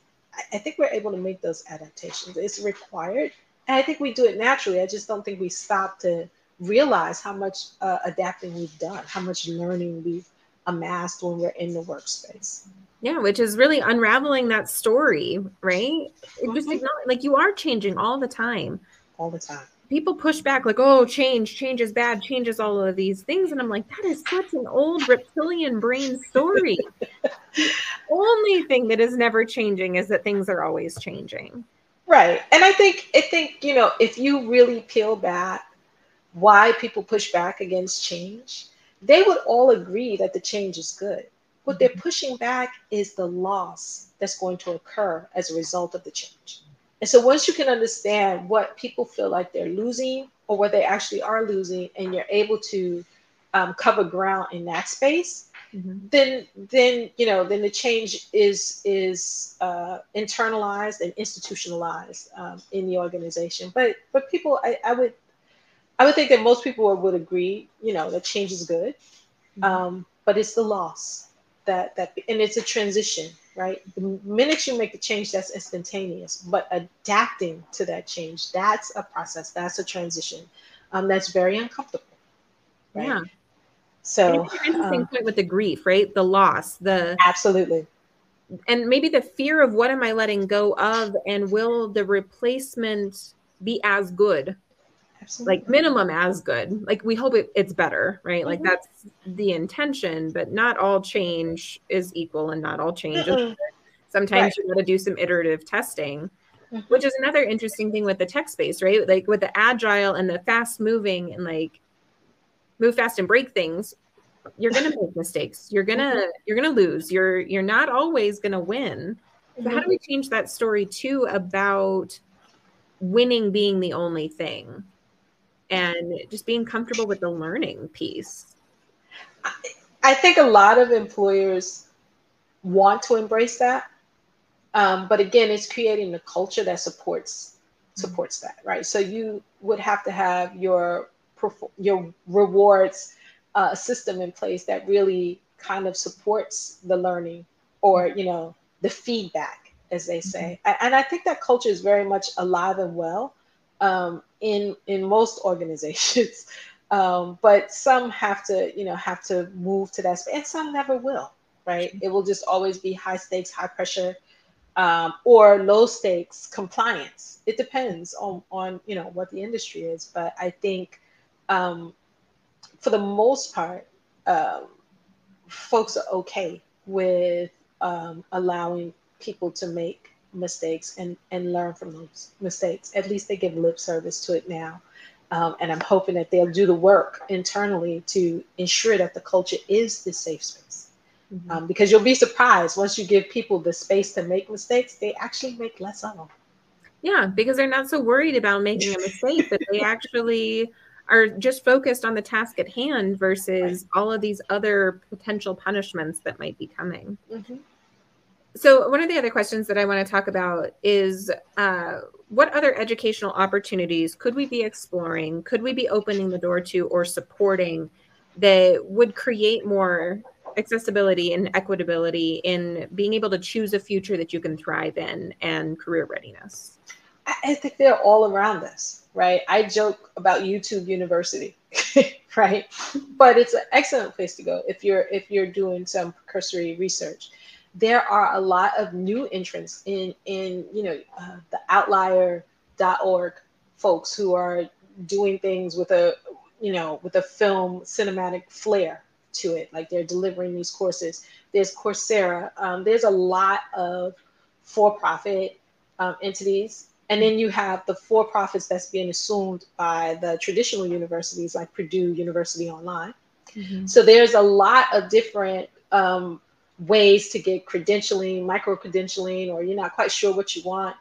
I think we're able to make those adaptations. It's required. And I think we do it naturally. I just don't think we stop to realize how much uh, adapting we've done, how much learning we've amassed when we're in the workspace. Yeah, which is really unraveling that story, right? It just mm-hmm. like you are changing all the time. All the time. People push back like, "Oh, change, change is bad, changes all of these things," and I'm like, that is such an old reptilian brain story. *laughs* the only thing that is never changing is that things are always changing. Right, and I think I think you know if you really peel back why people push back against change, they would all agree that the change is good what they're pushing back is the loss that's going to occur as a result of the change. And so once you can understand what people feel like they're losing or what they actually are losing, and you're able to um, cover ground in that space, mm-hmm. then then you know then the change is is uh, internalized and institutionalized um, in the organization. But but people, I, I would I would think that most people would agree, you know, that change is good, mm-hmm. um, but it's the loss that that and it's a transition right? The minute you make the change that's instantaneous but adapting to that change that's a process that's a transition. Um, that's very uncomfortable right? yeah. So interesting um, point with the grief right? The loss the absolutely. And maybe the fear of what am i letting go of and will the replacement be as good Absolutely. like minimum as good like we hope it, it's better right mm-hmm. like that's the intention but not all change is equal and not all change is sometimes right. you got to do some iterative testing mm-hmm. which is another interesting thing with the tech space right like with the agile and the fast moving and like move fast and break things you're gonna make *laughs* mistakes you're gonna mm-hmm. you're gonna lose you're you're not always gonna win so how do we change that story too about winning being the only thing and just being comfortable with the learning piece. I think a lot of employers want to embrace that. Um, but again, it's creating a culture that supports supports that, right? So you would have to have your your rewards uh, system in place that really kind of supports the learning or you know the feedback, as they say. Mm-hmm. And I think that culture is very much alive and well um, in in most organizations. *laughs* Um, but some have to, you know, have to move to that space, and some never will. Right? It will just always be high stakes, high pressure, um, or low stakes compliance. It depends on on you know what the industry is. But I think um, for the most part, um, folks are okay with um, allowing people to make mistakes and and learn from those mistakes. At least they give lip service to it now. Um, and I'm hoping that they'll do the work internally to ensure that the culture is the safe space. Mm-hmm. Um, because you'll be surprised once you give people the space to make mistakes, they actually make less of them. Yeah, because they're not so worried about making a mistake, but they *laughs* actually are just focused on the task at hand versus right. all of these other potential punishments that might be coming. Mm-hmm. So, one of the other questions that I want to talk about is uh, what other educational opportunities could we be exploring? Could we be opening the door to or supporting that would create more accessibility and equitability in being able to choose a future that you can thrive in and career readiness? I think they're all around us, right? I joke about YouTube University, *laughs* right? But it's an excellent place to go if you're if you're doing some cursory research. There are a lot of new entrants in in you know uh, the outlier.org folks who are doing things with a you know with a film cinematic flair to it. Like they're delivering these courses. There's coursera. Um, there's a lot of for-profit um, entities. And then you have the for-profits that's being assumed by the traditional universities like purdue university online. Mm-hmm. so there's a lot of different um, ways to get credentialing micro credentialing or you're not quite sure what you want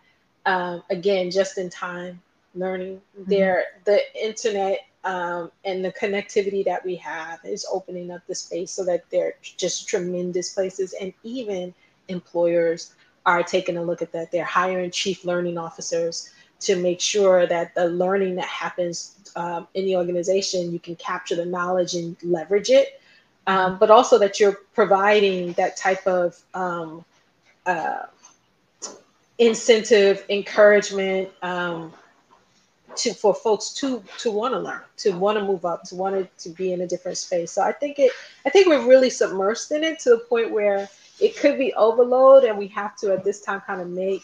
um, again just in time learning. Mm-hmm. there the internet um, and the connectivity that we have is opening up the space so that they're just tremendous places and even employers are taking a look at that. They're hiring chief learning officers to make sure that the learning that happens um, in the organization you can capture the knowledge and leverage it um, but also that you're providing that type of um, uh, incentive encouragement um, to for folks to to want to learn, to want to move up, to want to, be in a different space. So I think it I think we're really submersed in it to the point where it could be overload and we have to at this time kind of make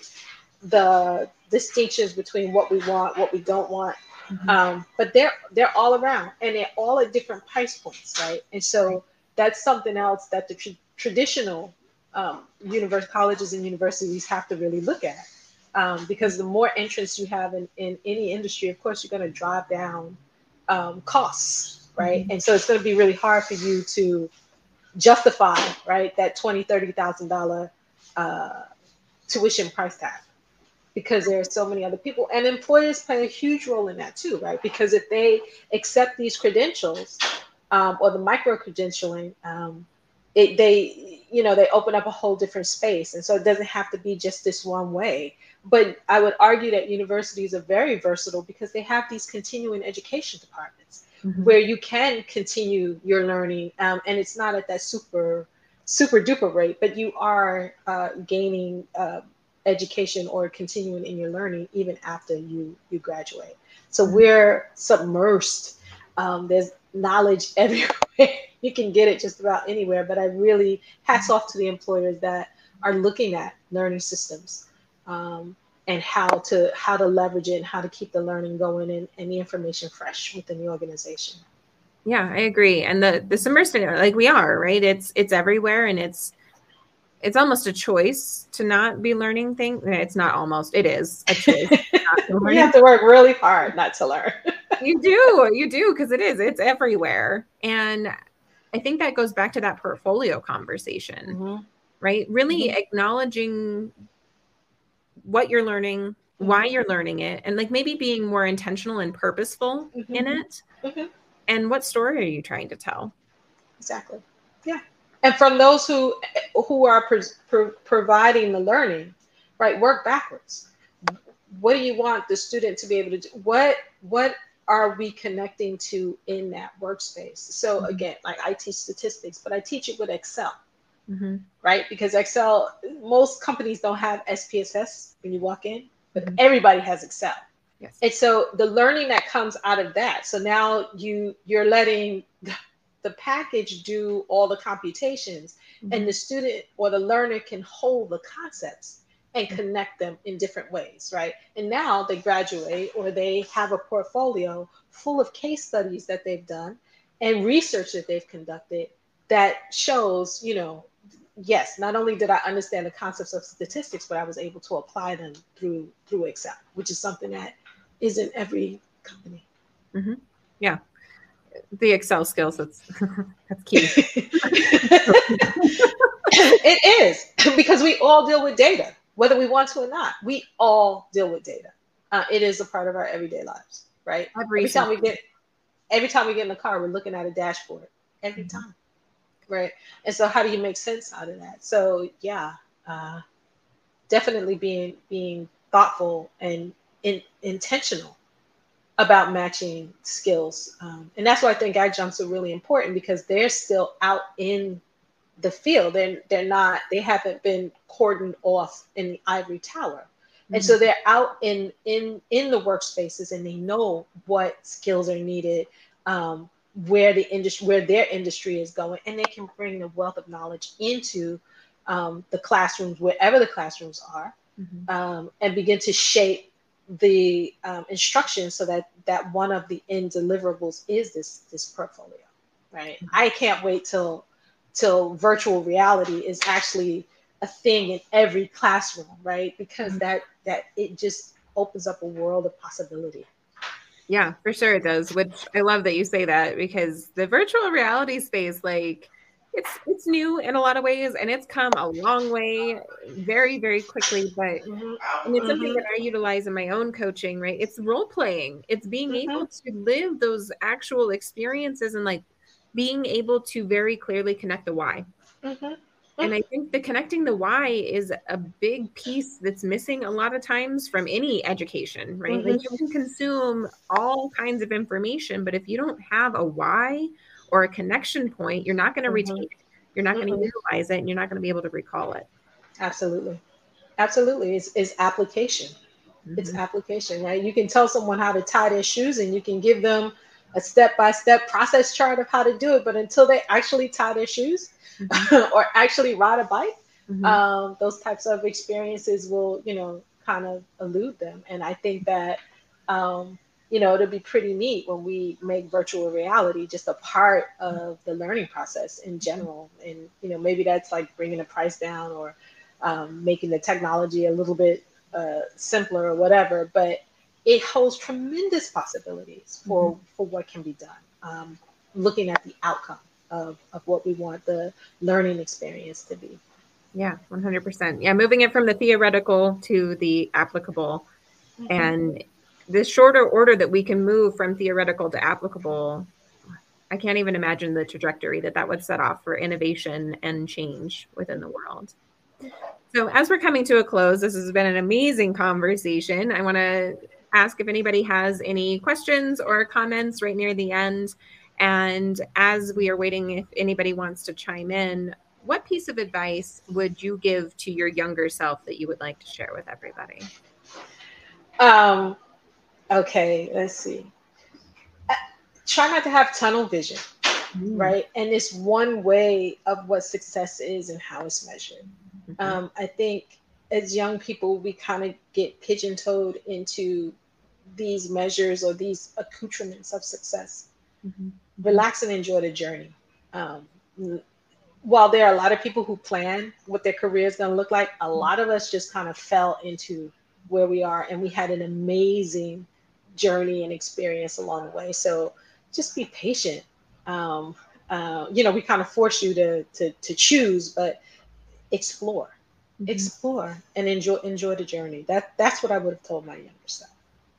the distinctions between what we want, what we don't want. Mm-hmm. Um, but they're they're all around and they're all at different price points, right? And so that's something else that the tr- traditional um, university colleges and universities have to really look at um, because the more entrants you have in, in any industry, of course, you're going to drive down um, costs, right? Mm-hmm. And so it's going to be really hard for you to justify, right, that twenty, thirty thousand dollar uh, tuition price tag because there are so many other people, and employers play a huge role in that too, right? Because if they accept these credentials um, or the micro credentialing, um, it, they you know they open up a whole different space and so it doesn't have to be just this one way but I would argue that universities are very versatile because they have these continuing education departments mm-hmm. where you can continue your learning, um, and it's not at that super super duper rate, but you are uh, gaining uh, education or continuing in your learning even after you you graduate. So mm-hmm. we're submersed. Um, there's knowledge *laughs* everywhere. you can get it just about anywhere. But I really hats off to the employers that are looking at learning systems um, and how to how to leverage it and how to keep the learning going and, and the information fresh within the organization yeah i agree and the the submersive like we are right it's it's everywhere and it's it's almost a choice to not be learning things it's not almost it is a choice *laughs* you have to work really hard not to learn *laughs* you do you do because it is it's everywhere and i think that goes back to that portfolio conversation mm-hmm. right really mm-hmm. acknowledging what you're learning, why mm-hmm. you're learning it, and like maybe being more intentional and purposeful mm-hmm. in it. Mm-hmm. And what story are you trying to tell? Exactly. Yeah. And from those who who are pro- pro- providing the learning, right? Work backwards. What do you want the student to be able to do? What what are we connecting to in that workspace? So mm-hmm. again, like I teach statistics, but I teach it with Excel mm-hmm. right? Because Excel, most companies don't have SPSS when you walk in, but mm-hmm. everybody has Excel. Yes. And so the learning that comes out of that. So now you you're letting the package do all the computations mm-hmm. and the student or the learner can hold the concepts and connect them in different ways, right? And now they graduate or they have a portfolio full of case studies that they've done and research that they've conducted that shows, you know, yes, not only did I understand the concepts of statistics, but I was able to apply them through through Excel, which is something that isn't every company. Mm-hmm. Yeah, the Excel skills that's *laughs* that's key. *laughs* it is because we all deal with data, whether we want to or not. We all deal with data. Uh, it is a part of our everyday lives, right? Every, every time we get every time we get in the car, we're looking at a dashboard every mm-hmm. time right and so how do you make sense out of that so yeah uh, definitely being being thoughtful and in, intentional about matching skills um, and that's why i think adjuncts are really important because they're still out in the field they're, they're not they haven't been cordoned off in the ivory tower Mm-hmm. And so they're out in in in the workspaces and they know what skills are needed, um, where the industry where their industry is going, and they can bring the wealth of knowledge into um, the classrooms wherever the classrooms are, mm-hmm. um, and begin to shape the um, instruction so that that one of the end deliverables is this this portfolio right mm-hmm. i can't wait till till virtual reality is actually a thing in every classroom right because mm-hmm. that that it just opens up a world of possibility yeah for sure it does which i love that you say that because the virtual reality space like it's it's new in a lot of ways and it's come a long way very very quickly but mm-hmm. and it's something that mm-hmm. i utilize in my own coaching right it's role playing it's being mm-hmm. able to live those actual experiences and like being able to very clearly connect the why mm-hmm. and i think the connecting the why is a big piece that's missing a lot of times from any education right mm-hmm. you can consume all kinds of information but if you don't have a why or a connection point, you're not going to mm-hmm. retain it. You're not mm-hmm. going to utilize it and you're not going to be able to recall it. Absolutely. Absolutely. It's, it's application. Mm-hmm. It's application, right? You can tell someone how to tie their shoes and you can give them a step by step process chart of how to do it. But until they actually tie their shoes mm-hmm. *laughs* or actually ride a bike, mm-hmm. um, those types of experiences will, you know, kind of elude them. And I think that um, you know, it'll be pretty neat when we make virtual reality just a part of the learning process in general. And, you know, maybe that's like bringing the price down or um, making the technology a little bit uh, simpler or whatever. But it holds tremendous possibilities for, mm-hmm. for what can be done. Um, looking at the outcome of, of what we want the learning experience to be. Yeah, 100%. Yeah, moving it from the theoretical to the applicable. Mm-hmm. And the shorter order that we can move from theoretical to applicable i can't even imagine the trajectory that that would set off for innovation and change within the world so as we're coming to a close this has been an amazing conversation i want to ask if anybody has any questions or comments right near the end and as we are waiting if anybody wants to chime in what piece of advice would you give to your younger self that you would like to share with everybody um, Okay, let's see. Uh, try not to have tunnel vision, mm. right? And it's one way of what success is and how it's measured. Mm-hmm. Um, I think as young people, we kind of get pigeon-toed into these measures or these accoutrements of success. Mm-hmm. Relax and enjoy the journey. Um, while there are a lot of people who plan what their career is going to look like, a lot of us just kind of fell into where we are, and we had an amazing journey and experience along the way. So just be patient. Um, uh, you know, we kind of force you to to to choose, but explore, mm-hmm. explore, and enjoy enjoy the journey. That that's what I would have told my younger self.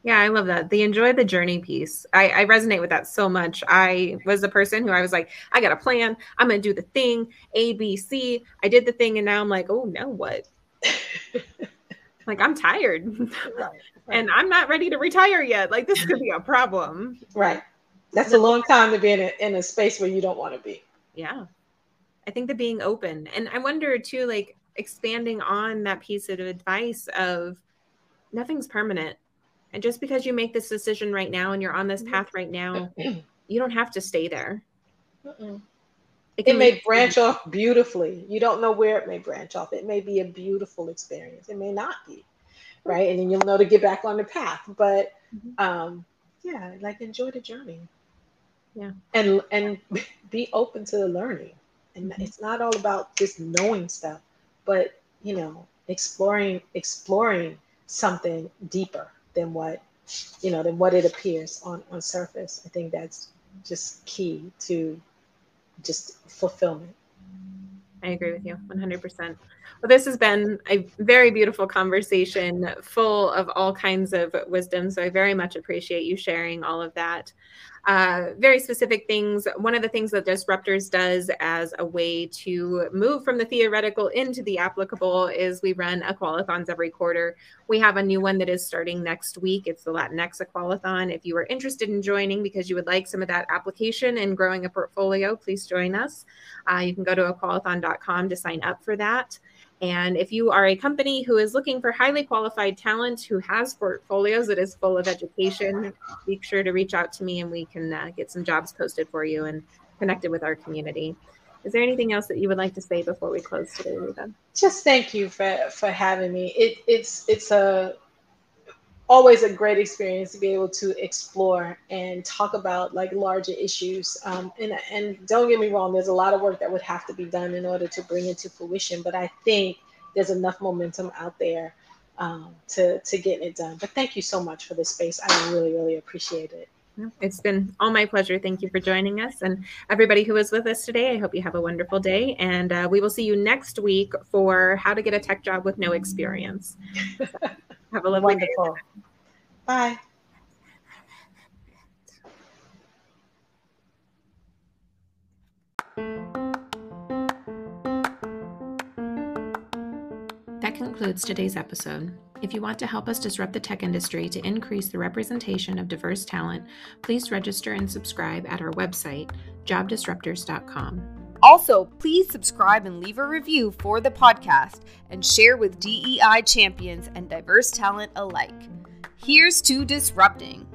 Yeah, I love that. The enjoy the journey piece. I, I resonate with that so much. I was the person who I was like, I got a plan. I'm going to do the thing, A, B, C. I did the thing. And now I'm like, oh, now what? *laughs* like, I'm tired. Right and I'm not ready to retire yet. Like this could be a problem. Right. That's a long time to be in a, in a space where you don't want to be. Yeah. I think the being open. And I wonder too, like expanding on that piece of advice of nothing's permanent. And just because you make this decision right now and you're on this mm-hmm. path right now, *clears throat* you don't have to stay there. It, it may branch off beautifully. You don't know where it may branch off. It may be a beautiful experience. It may not be right? And then you'll know to get back on the path. But mm-hmm. um, yeah, like enjoy the journey. Yeah. And and *laughs* be open to the learning. And mm-hmm. it's not all about just knowing stuff, but you know, exploring exploring something deeper than what you know than what it appears on on surface. I think that's just key to just fulfillment. I agree with you 100%. Well, this has been a very beautiful conversation full of all kinds of wisdom. So I very much appreciate you sharing all of that. Uh, very specific things. One of the things that Disruptors does as a way to move from the theoretical into the applicable is we run aqualathons every quarter. We have a new one that is starting next week. It's the Latinx Aqualathon. If you are interested in joining because you would like some of that application and growing a portfolio, please join us. Uh, you can go to aqualathon.com to sign up for that. And if you are a company who is looking for highly qualified talent who has portfolios that is full of education, be sure to reach out to me and we can uh, get some jobs posted for you and connected with our community. Is there anything else that you would like to say before we close today, Rehva? Just thank you for for having me. It, it's it's a always a great experience to be able to explore and talk about like larger issues. Um, and and don't get me wrong, there's a lot of work that would have to be done in order to bring it to fruition. But I think there's enough momentum out there um, to to get it done. But thank you so much for this space. I really really appreciate it. It's been all my pleasure. Thank you for joining us. And everybody who was with us today, I hope you have a wonderful day. And uh, we will see you next week for how to get a tech job with no experience. *laughs* Have a lovely Wonderful. day. Bye. That concludes today's episode. If you want to help us disrupt the tech industry to increase the representation of diverse talent, please register and subscribe at our website, jobdisruptors.com. Also, please subscribe and leave a review for the podcast and share with DEI champions and diverse talent alike. Here's to disrupting.